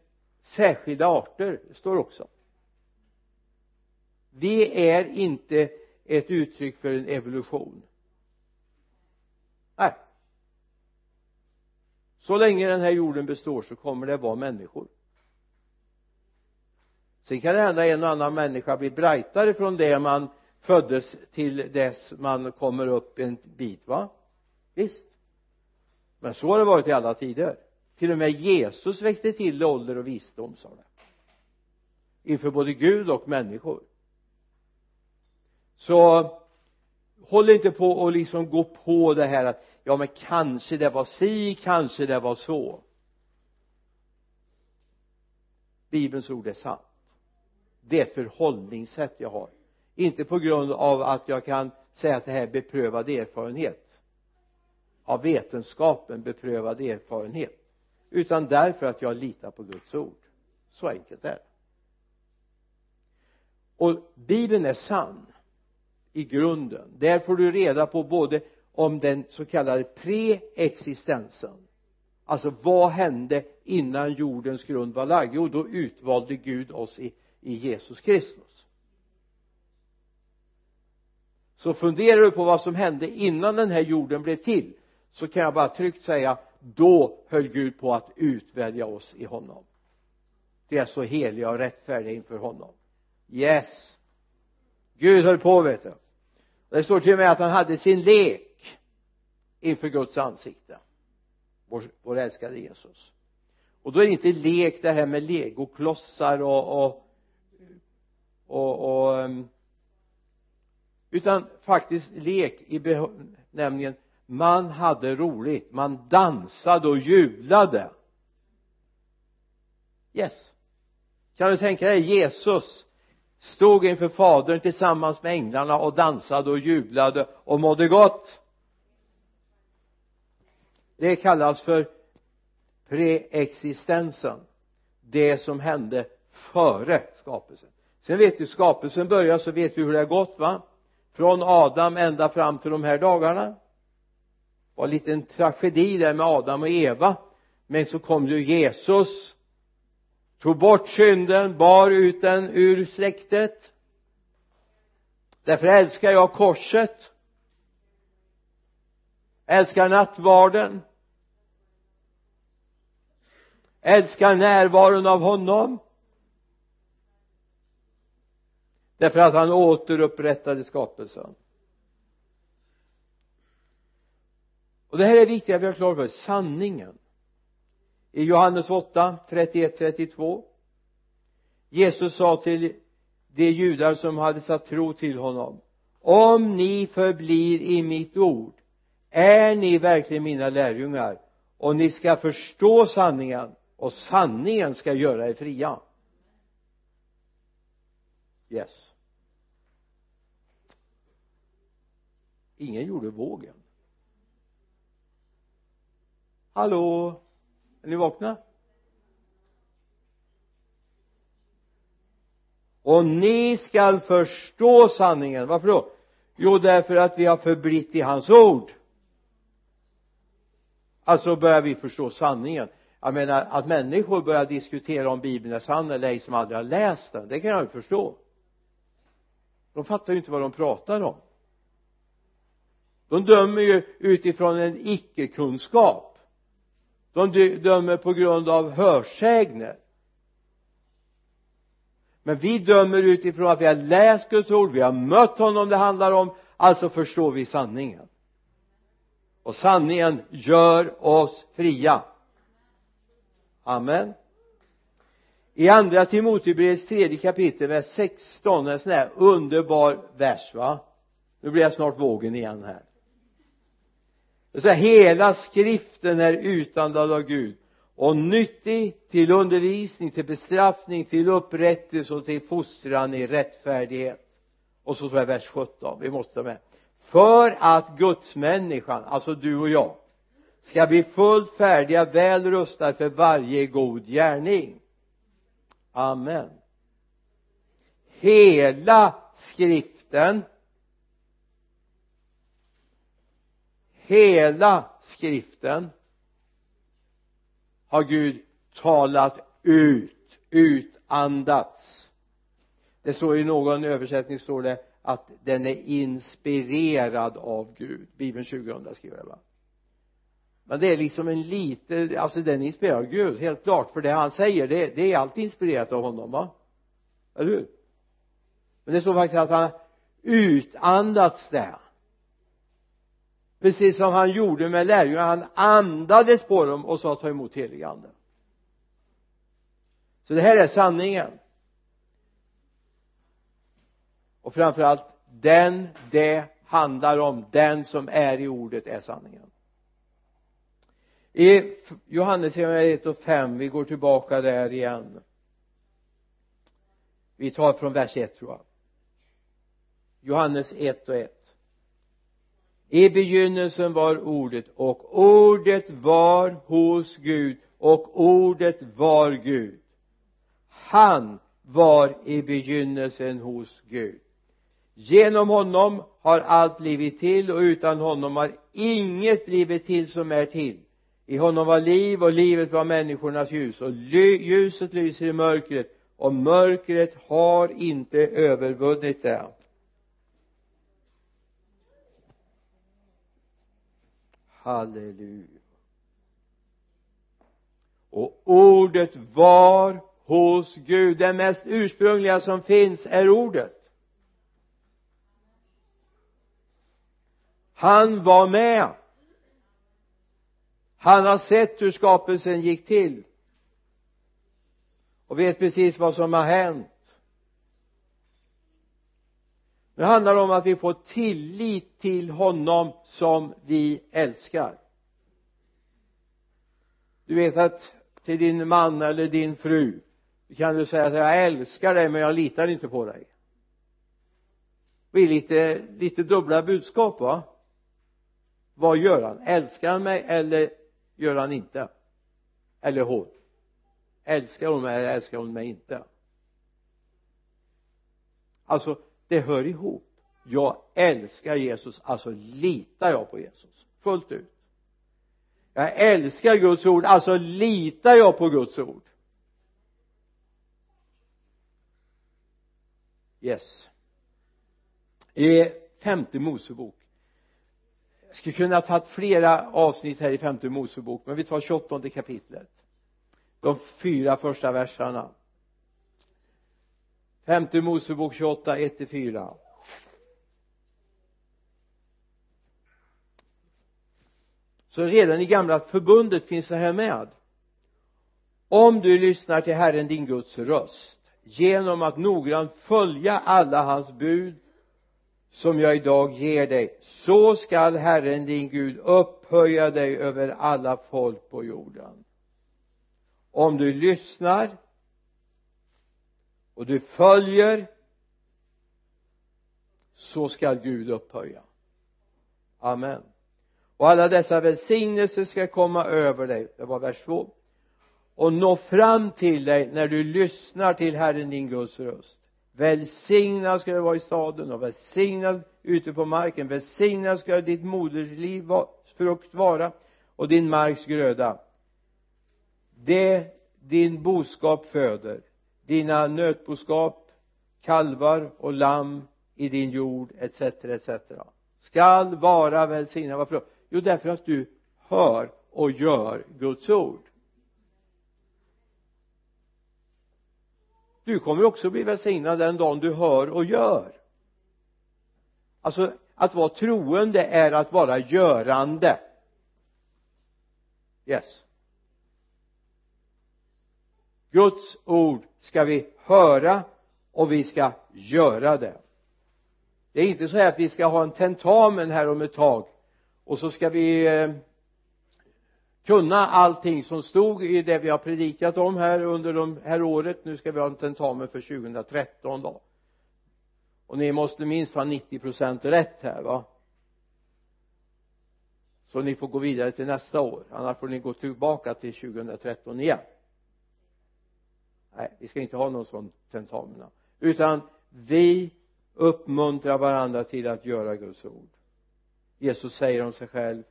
särskilda arter det står också. Vi är inte ett uttryck för en evolution. Nej. Så länge den här jorden består så kommer det vara människor. Sen kan det hända en och annan människa blir brightare från det man föddes till dess man kommer upp en bit va? Visst. Men så har det varit i alla tider. Till och med Jesus växte till i ålder och visdom sa det inför både Gud och människor. Så håll inte på och liksom gå på det här att ja men kanske det var si, kanske det var så. Bibelns ord är sant. Det är ett förhållningssätt jag har. Inte på grund av att jag kan säga att det här är beprövad erfarenhet av vetenskapen beprövad erfarenhet utan därför att jag litar på Guds ord. Så enkelt är det. Och bibeln är sann i grunden. Där får du reda på både om den så kallade preexistensen alltså vad hände innan jordens grund var lagd? Jo då utvalde Gud oss i, i Jesus Kristus. Så funderar du på vad som hände innan den här jorden blev till? Så kan jag bara tryggt säga då höll Gud på att utvälja oss i honom. Det är så heliga och rättfärdiga inför honom. Yes. Gud höll på vet du. Det står till och med att han hade sin lek inför Guds ansikte. Vår, vår älskade Jesus. Och då är det inte lek det här med legoklossar och och och, och ehm, utan faktiskt lek i benämningen man hade roligt. Man dansade och jublade. Yes. Kan du tänka dig Jesus stod inför fadern tillsammans med änglarna och dansade och jublade och mådde gott? Det kallas för preexistensen. Det som hände före skapelsen. Sen vet du skapelsen börjar så vet vi hur det har gått va? Från Adam ända fram till de här dagarna var en liten tragedi där med Adam och Eva. Men så kom ju Jesus tog bort synden, bar ut den ur släktet. Därför älskar jag korset. Älskar nattvarden. Älskar närvaron av honom. Därför att han återupprättade skapelsen. Och det här är viktigt att vi har klart för oss. Sanningen. I Johannes 8 31 32 Jesus sa till de judar som hade satt tro till honom om ni förblir i mitt ord är ni verkligen mina lärjungar? Och ni ska förstå sanningen och sanningen ska göra er fria. Yes. Ingen gjorde vågen hallå är ni vakna? Och ni skall förstå sanningen. Varför då? Jo därför att vi har förblitt i hans ord. Alltså börjar vi förstå sanningen. Jag menar att människor börjar diskutera om bibeln är sann eller ej som aldrig har läst den det kan jag ju förstå. De fattar ju inte vad de pratar om. De dömer ju utifrån en icke-kunskap de dömer på grund av hörsägner. Men vi dömer utifrån att vi har läst Guds ord, vi har mött honom det handlar om alltså förstår vi sanningen. Och sanningen gör oss fria. Amen. I andra Timotebrevets tredje kapitel vers 16 en sån här underbar vers va? Nu blir jag snart vågen igen här det säger hela skriften är utandad av Gud. Och nyttig till undervisning, till bestraffning, till upprättelse och till fostran i rättfärdighet. Och så står det vers 17, vi måste ta med. För att gudsmänniskan, alltså du och jag ska bli fullt färdiga, väl rustad för varje god gärning. Amen. Hela skriften hela skriften har Gud talat ut utandats. Det står i någon översättning står det att den är inspirerad av Gud. Bibeln 2000 skriver det va? Men det är liksom en lite alltså den är inspirerad av Gud helt klart. För det han säger det, det är alltid inspirerat av honom va? Eller hur? Men det står faktiskt att han utandats det precis som han gjorde med lärjungarna han andades på dem och sa ta emot helig ande. Så det här är sanningen. Och framförallt den det handlar om den som är i ordet är sanningen. I Johannes 1 och 5 vi går tillbaka där igen. Vi tar från vers 1 tror jag. Johannes 1 och 1 i begynnelsen var ordet och ordet var hos Gud och ordet var Gud. Han var i begynnelsen hos Gud. Genom honom har allt blivit till och utan honom har inget blivit till som är till. I honom var liv och livet var människornas ljus och ljuset lyser i mörkret och mörkret har inte övervunnit det. Halleluja. Och ordet var hos Gud. Det mest ursprungliga som finns är ordet. Han var med. Han har sett hur skapelsen gick till. Och vet precis vad som har hänt nu handlar det om att vi får tillit till honom som vi älskar. Du vet att till din man eller din fru kan du säga att jag älskar dig men jag litar inte på dig. Det blir lite, lite dubbla budskap va? Vad gör han? Älskar han mig eller gör han inte? Eller hon? Älskar hon mig eller älskar hon mig inte? Alltså det hör ihop. Jag älskar Jesus. Alltså litar jag på Jesus? Fullt ut. Jag älskar Guds ord. Alltså litar jag på Guds ord? Yes. I femte Mosebok. Jag skulle kunna ha tagit flera avsnitt här i femte Mosebok men vi tar 28 kapitlet. De fyra första verserna femte Mosebok 28 1 4 så redan i gamla förbundet finns det här med. Om du lyssnar till Herren din Guds röst genom att noggrant följa alla hans bud som jag idag ger dig så skall Herren din Gud upphöja dig över alla folk på jorden. Om du lyssnar och du följer så skall Gud upphöja. Amen. Och alla dessa välsignelser ska komma över dig. Det var vers 2 och nå fram till dig när du lyssnar till Herren din Guds röst. Välsignad ska du vara i staden och välsignad ute på marken. Välsignad ska ditt modersliv frukt vara och din marks gröda. Det din boskap föder dina nötboskap kalvar och lamm i din jord etc etc skall vara välsignad. Varför då? Jo därför att du hör och gör Guds ord. Du kommer också bli välsignad den dagen du hör och gör. Alltså att vara troende är att vara görande. Yes. Guds ord ska vi höra och vi ska göra det. Det är inte så här att vi ska ha en tentamen här om ett tag och så ska vi eh, kunna allting som stod i det vi har predikat om här under de här året. Nu ska vi ha en tentamen för 2013 då. Och ni måste minst ha 90 procent rätt här va? Så ni får gå vidare till nästa år. Annars får ni gå tillbaka till 2013 igen nej vi ska inte ha någon sån tentamen. Utan vi uppmuntrar varandra till att göra Guds ord. Jesus säger om sig själv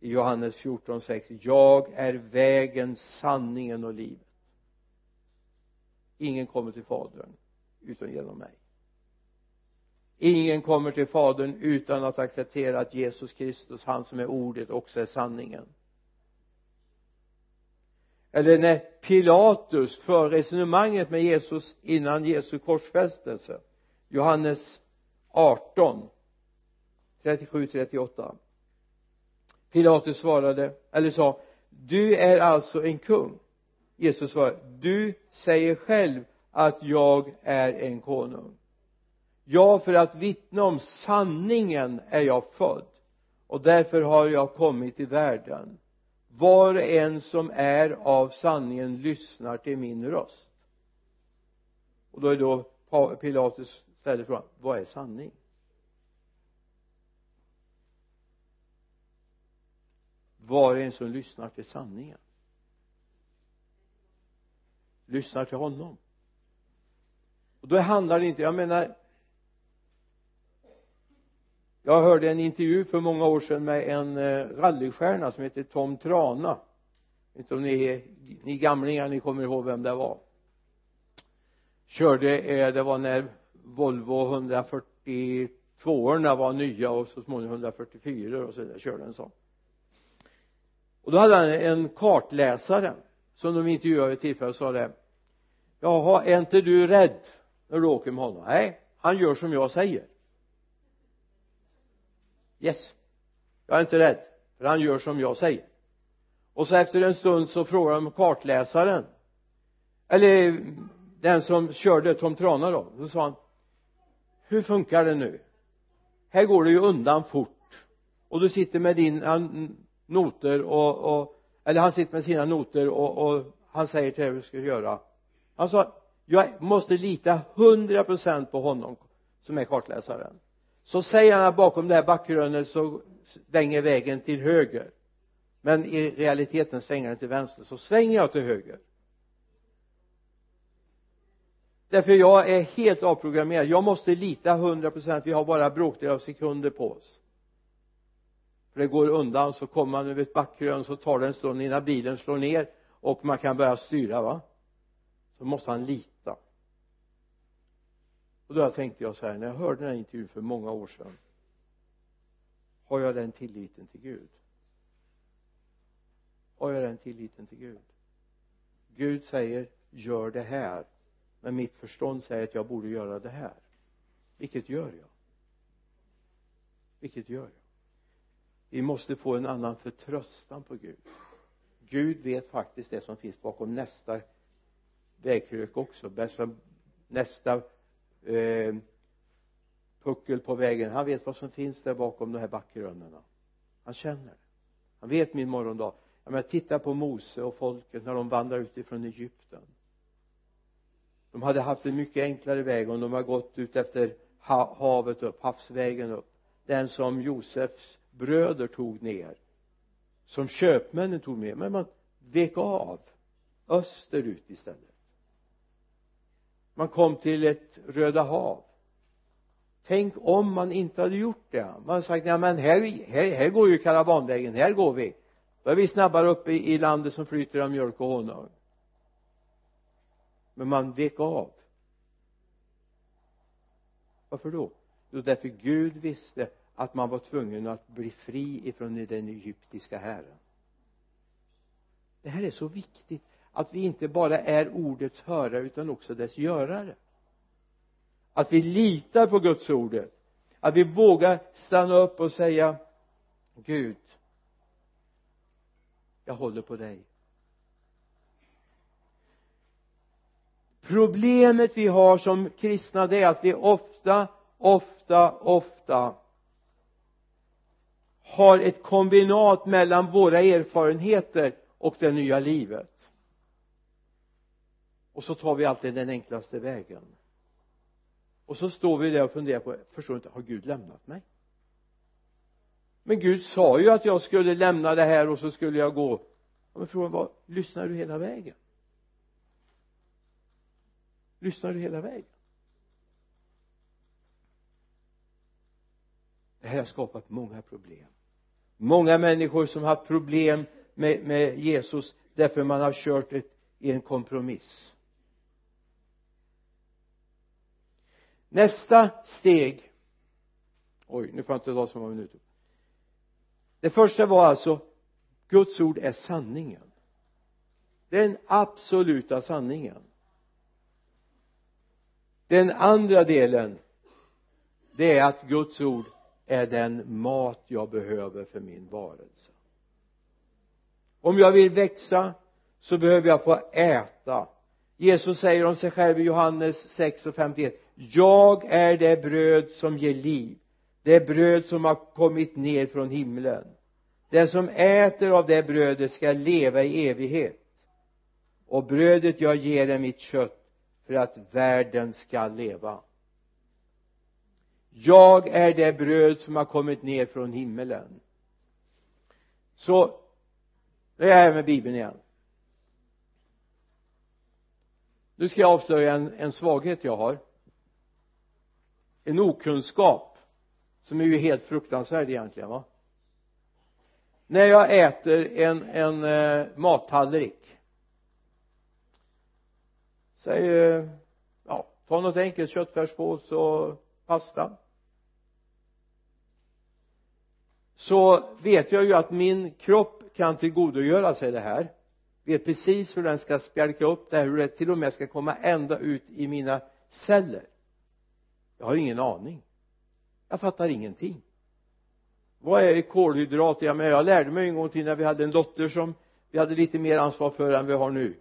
i Johannes 14.6 jag är vägen, sanningen och livet. Ingen kommer till fadern utan genom mig. Ingen kommer till fadern utan att acceptera att Jesus Kristus, han som är ordet, också är sanningen eller när Pilatus för resonemanget med Jesus innan Jesu korsfästelse. Johannes 18 37 38 Pilatus svarade eller sa du är alltså en kung. Jesus svarade du säger själv att jag är en konung. Ja för att vittna om sanningen är jag född och därför har jag kommit till världen var och en som är av sanningen lyssnar till min röst. Och då är då Pilatus ställer frågan vad är sanning? Var och en som lyssnar till sanningen. Lyssnar till honom. Och då handlar det inte jag menar jag hörde en intervju för många år sedan med en eh, rallystjärna som heter Tom Trana. Inte om ni, ni gamlingar ni kommer ihåg vem det var. Körde eh, det var när Volvo 142 orna var nya och så småningom 144 och så där körde en sån. Och då hade han en kartläsare som de intervjuade vid tillfälle och sa det. Jaha är inte du rädd när du åker med honom? Nej han gör som jag säger yes. Jag är inte rädd för han gör som jag säger. Och så efter en stund så frågar de kartläsaren eller den som körde Tom Trana då så sa han hur funkar det nu? Här går det ju undan fort. Och du sitter med dina noter och, och eller han sitter med sina noter och, och han säger till dig vad du ska göra. Han sa jag måste lita hundra procent på honom som är kartläsaren så säger han att bakom det här backkrönet så svänger vägen till höger. Men i realiteten svänger den till vänster så svänger jag till höger. Därför jag är helt avprogrammerad. Jag måste lita hundra procent. Vi har bara bråkdelar av sekunder på oss. För det går undan så kommer man över ett backkrön så tar det en stund innan bilen slår ner och man kan börja styra va? Så måste han lita och då tänkte jag så här när jag hörde den här intervjun för många år sedan har jag den tilliten till Gud? Har jag den tilliten till Gud? Gud säger gör det här. Men mitt förstånd säger att jag borde göra det här. Vilket gör jag? Vilket gör jag? Vi måste få en annan förtröstan på Gud. Gud vet faktiskt det som finns bakom nästa vägkrök också. Nästa eh, puckel på vägen han vet vad som finns där bakom de här backrönnorna han känner. Han vet min morgondag. Jag menar titta på Mose och folket när de vandrar utifrån Egypten. De hade haft en mycket enklare väg om de hade gått ut efter havet upp, havsvägen upp. Den som Josefs bröder tog ner som köpmännen tog med men man vek av österut istället man kom till ett Röda hav. Tänk om man inte hade gjort det. Man hade sagt nej men här, här, här går ju karavanvägen här går vi. Då är vi snabbare uppe i, i landet som flyter av mjölk och honung. Men man vek av. Varför då? Jo därför Gud visste att man var tvungen att bli fri ifrån den egyptiska herren det här är så viktigt att vi inte bara är ordets hörare utan också dess görare. Att vi litar på Guds ordet att vi vågar stanna upp och säga Gud jag håller på dig. Problemet vi har som kristna det är att vi ofta ofta ofta har ett kombinat mellan våra erfarenheter och det nya livet och så tar vi alltid den enklaste vägen. Och så står vi där och funderar på förstår inte har Gud lämnat mig? Men Gud sa ju att jag skulle lämna det här och så skulle jag gå. Men frågan var lyssnar du hela vägen? Lyssnar du hela vägen? Det här har skapat många problem. Många människor som har haft problem med, med Jesus därför man har kört ett, i en kompromiss. Nästa steg. Oj nu får jag inte ta så många minuter. Det första var alltså Guds ord är sanningen. Den absoluta sanningen. Den andra delen det är att Guds ord är den mat jag behöver för min varelse. Om jag vill växa så behöver jag få äta. Jesus säger om sig själv i Johannes 6 och 51 jag är det bröd som ger liv. Det bröd som har kommit ner från himlen. Den som äter av det brödet ska leva i evighet. Och brödet jag ger är mitt kött för att världen ska leva. Jag är det bröd som har kommit ner från himlen. Så nu är jag här med bibeln igen. Nu ska jag avslöja en, en svaghet jag har en okunskap som är ju helt fruktansvärd egentligen va? När jag äter en, en eh, mattallrik säg eh, ja ta något enkelt köttfärspås och pasta. Så vet jag ju att min kropp kan tillgodogöra sig det här. Vet precis hur den ska spjälka upp det här hur det till och med ska komma ända ut i mina celler jag har ingen aning. Jag fattar ingenting. Vad är kolhydrater jag menar jag lärde mig en gång till när vi hade en dotter som vi hade lite mer ansvar för än vi har nu.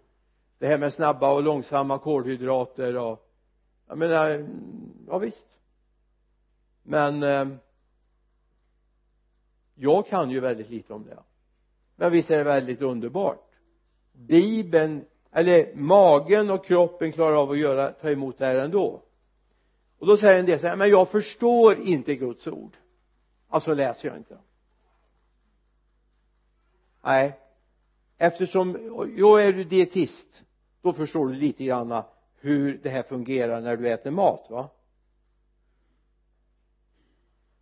Det här med snabba och långsamma kolhydrater och jag menar eh, ja visst. Men eh, jag kan ju väldigt lite om det. Men visst är det väldigt underbart. Bibeln eller magen och kroppen klarar av att göra, ta emot det här ändå och då säger en del så här, men jag förstår inte Guds ord. Alltså läser jag inte nej. Eftersom, jo är du dietist då förstår du lite grann hur det här fungerar när du äter mat va?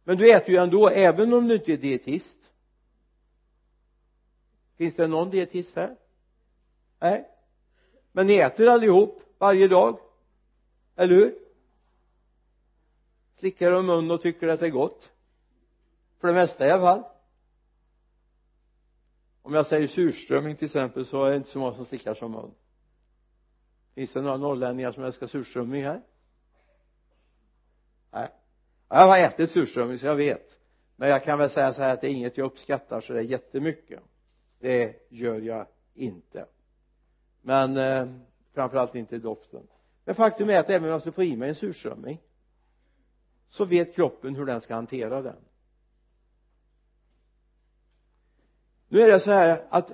Men du äter ju ändå även om du inte är dietist. Finns det någon dietist här? Nej. Men ni äter allihop varje dag. Eller hur? Slickar de mun och tycker att det är gott? För det mesta i alla fall. Om jag säger surströmming till exempel så är det inte så många som slickar som mun. Finns det några norrlänningar som älskar surströmming här? Nej. Jag har ätit surströmming så jag vet. Men jag kan väl säga så här att det är inget jag uppskattar så det är jättemycket. Det gör jag inte. Men eh, framförallt inte doften. Men faktum är att även om jag skulle få i mig en surströmming så vet kroppen hur den ska hantera den. Nu är det så här att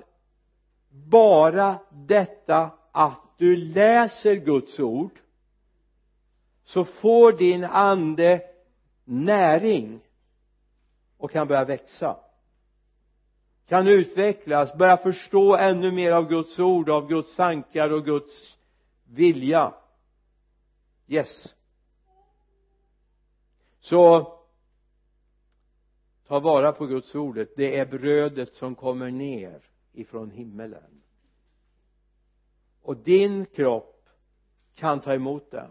bara detta att du läser Guds ord så får din ande näring och kan börja växa. Kan utvecklas börja förstå ännu mer av Guds ord av Guds tankar och Guds vilja. Yes så ta vara på Guds ordet. Det är brödet som kommer ner ifrån himmelen. Och din kropp kan ta emot det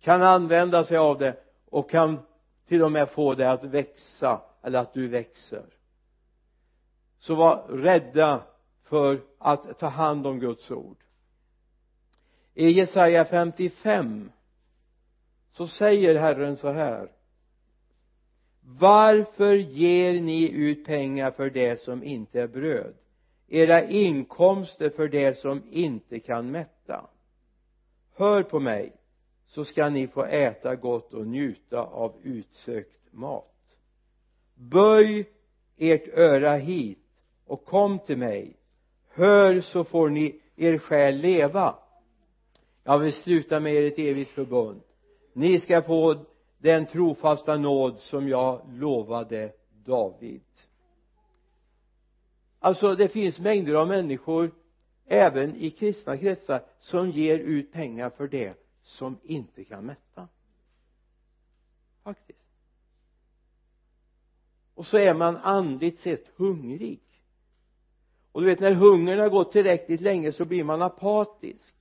kan använda sig av det och kan till och med få det att växa eller att du växer. Så var rädda för att ta hand om Guds ord. I Jesaja 55 så säger Herren så här varför ger ni ut pengar för det som inte är bröd? Era inkomster för det som inte kan mätta? Hör på mig så ska ni få äta gott och njuta av utsökt mat. Böj ert öra hit och kom till mig. Hör så får ni er själ leva. Jag vill sluta med er ett evigt förbund. Ni ska få den trofasta nåd som jag lovade David. Alltså det finns mängder av människor även i kristna kretsar som ger ut pengar för det som inte kan mätta. Faktiskt. Och så är man andligt sett hungrig. Och du vet när hungern har gått tillräckligt länge så blir man apatisk.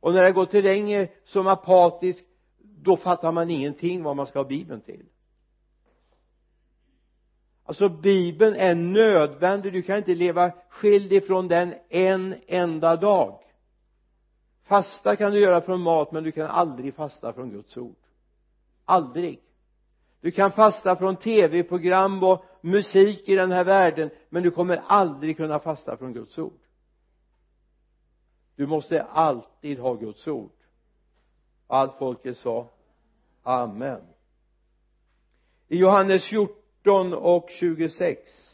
Och när det går till länge som apatisk då fattar man ingenting vad man ska ha bibeln till. Alltså bibeln är nödvändig. Du kan inte leva skild ifrån den en enda dag. Fasta kan du göra från mat men du kan aldrig fasta från Guds ord. Aldrig. Du kan fasta från tv-program och musik i den här världen men du kommer aldrig kunna fasta från Guds ord. Du måste alltid ha Guds ord allt folket sa amen. I Johannes 14 och 26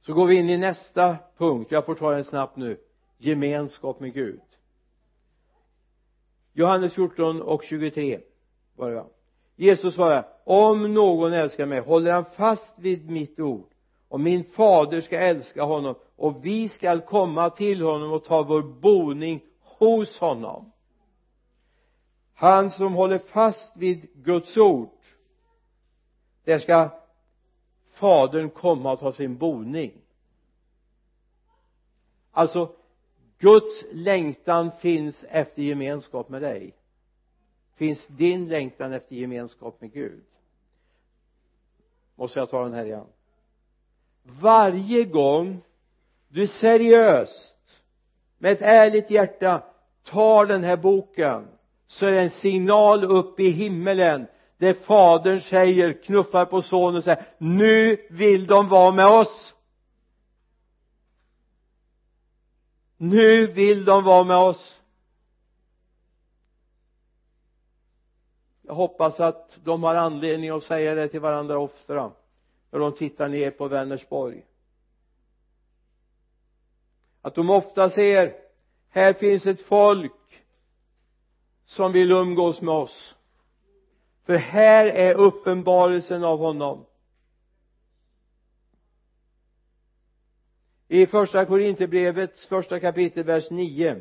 så går vi in i nästa punkt. Jag får ta den snabbt nu. Gemenskap med Gud. Johannes 14 och 23 var det. Jesus svarar om någon älskar mig håller han fast vid mitt ord. Och min fader ska älska honom och vi skall komma till honom och ta vår boning hos honom han som håller fast vid Guds ord. Där ska fadern komma och ta sin boning. Alltså Guds längtan finns efter gemenskap med dig. Finns din längtan efter gemenskap med Gud. Måste jag ta den här igen? Varje gång du seriöst med ett ärligt hjärta tar den här boken så är det en signal upp i himmelen där fadern säger, knuffar på sonen och säger nu vill de vara med oss. Nu vill de vara med oss. Jag hoppas att de har anledning att säga det till varandra ofta när de tittar ner på Vänersborg. Att de ofta ser här finns ett folk som vill umgås med oss. För här är uppenbarelsen av honom. I första Korinthierbrevets första kapitel vers 9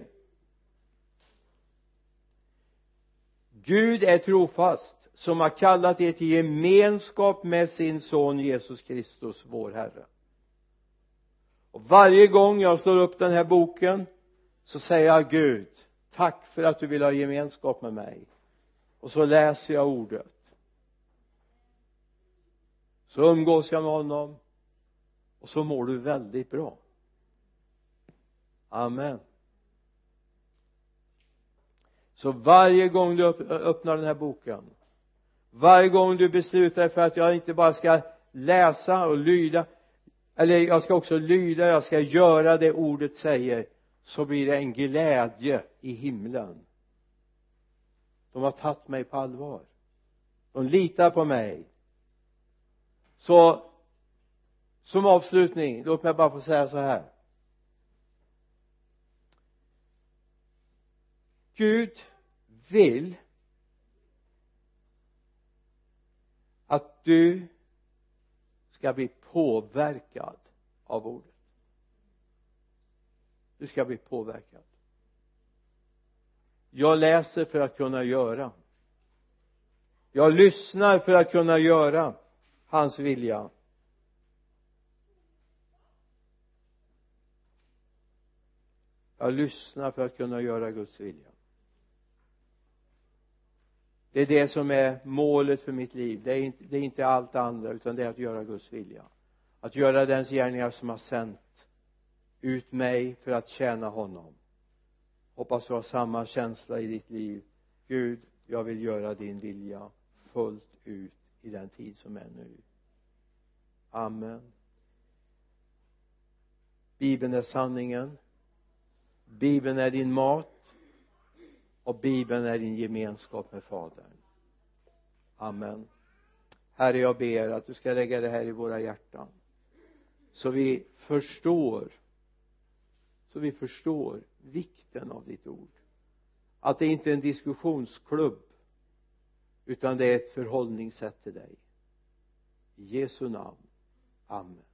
Gud är trofast som har kallat er till gemenskap med sin son Jesus Kristus vår Herre. Och varje gång jag slår upp den här boken så säger jag Gud tack för att du vill ha gemenskap med mig. Och så läser jag ordet. Så umgås jag med honom. Och så mår du väldigt bra. Amen. Så varje gång du öppnar den här boken varje gång du beslutar dig för att jag inte bara ska läsa och lyda eller jag ska också lyda, jag ska göra det ordet säger så blir det en glädje i himlen. De har tagit mig på allvar. De litar på mig. Så som avslutning låt mig bara få säga så här. Gud vill att du ska bli påverkad av ordet du ska bli påverkad jag läser för att kunna göra. Jag lyssnar för att kunna göra hans vilja. Jag lyssnar för att kunna göra Guds vilja. Det är det som är målet för mitt liv. Det är inte, det är inte allt det andra utan det är att göra Guds vilja. Att göra den gärningar som har sänt ut mig för att tjäna honom. Hoppas du har samma känsla i ditt liv. Gud jag vill göra din vilja fullt ut i den tid som är nu. Amen. Bibeln är sanningen. Bibeln är din mat. Och bibeln är din gemenskap med fadern. Amen. Herre jag ber att du ska lägga det här i våra hjärtan. Så vi förstår så vi förstår vikten av ditt ord. Att det inte är en diskussionsklubb utan det är ett förhållningssätt till dig. I Jesu namn. Amen.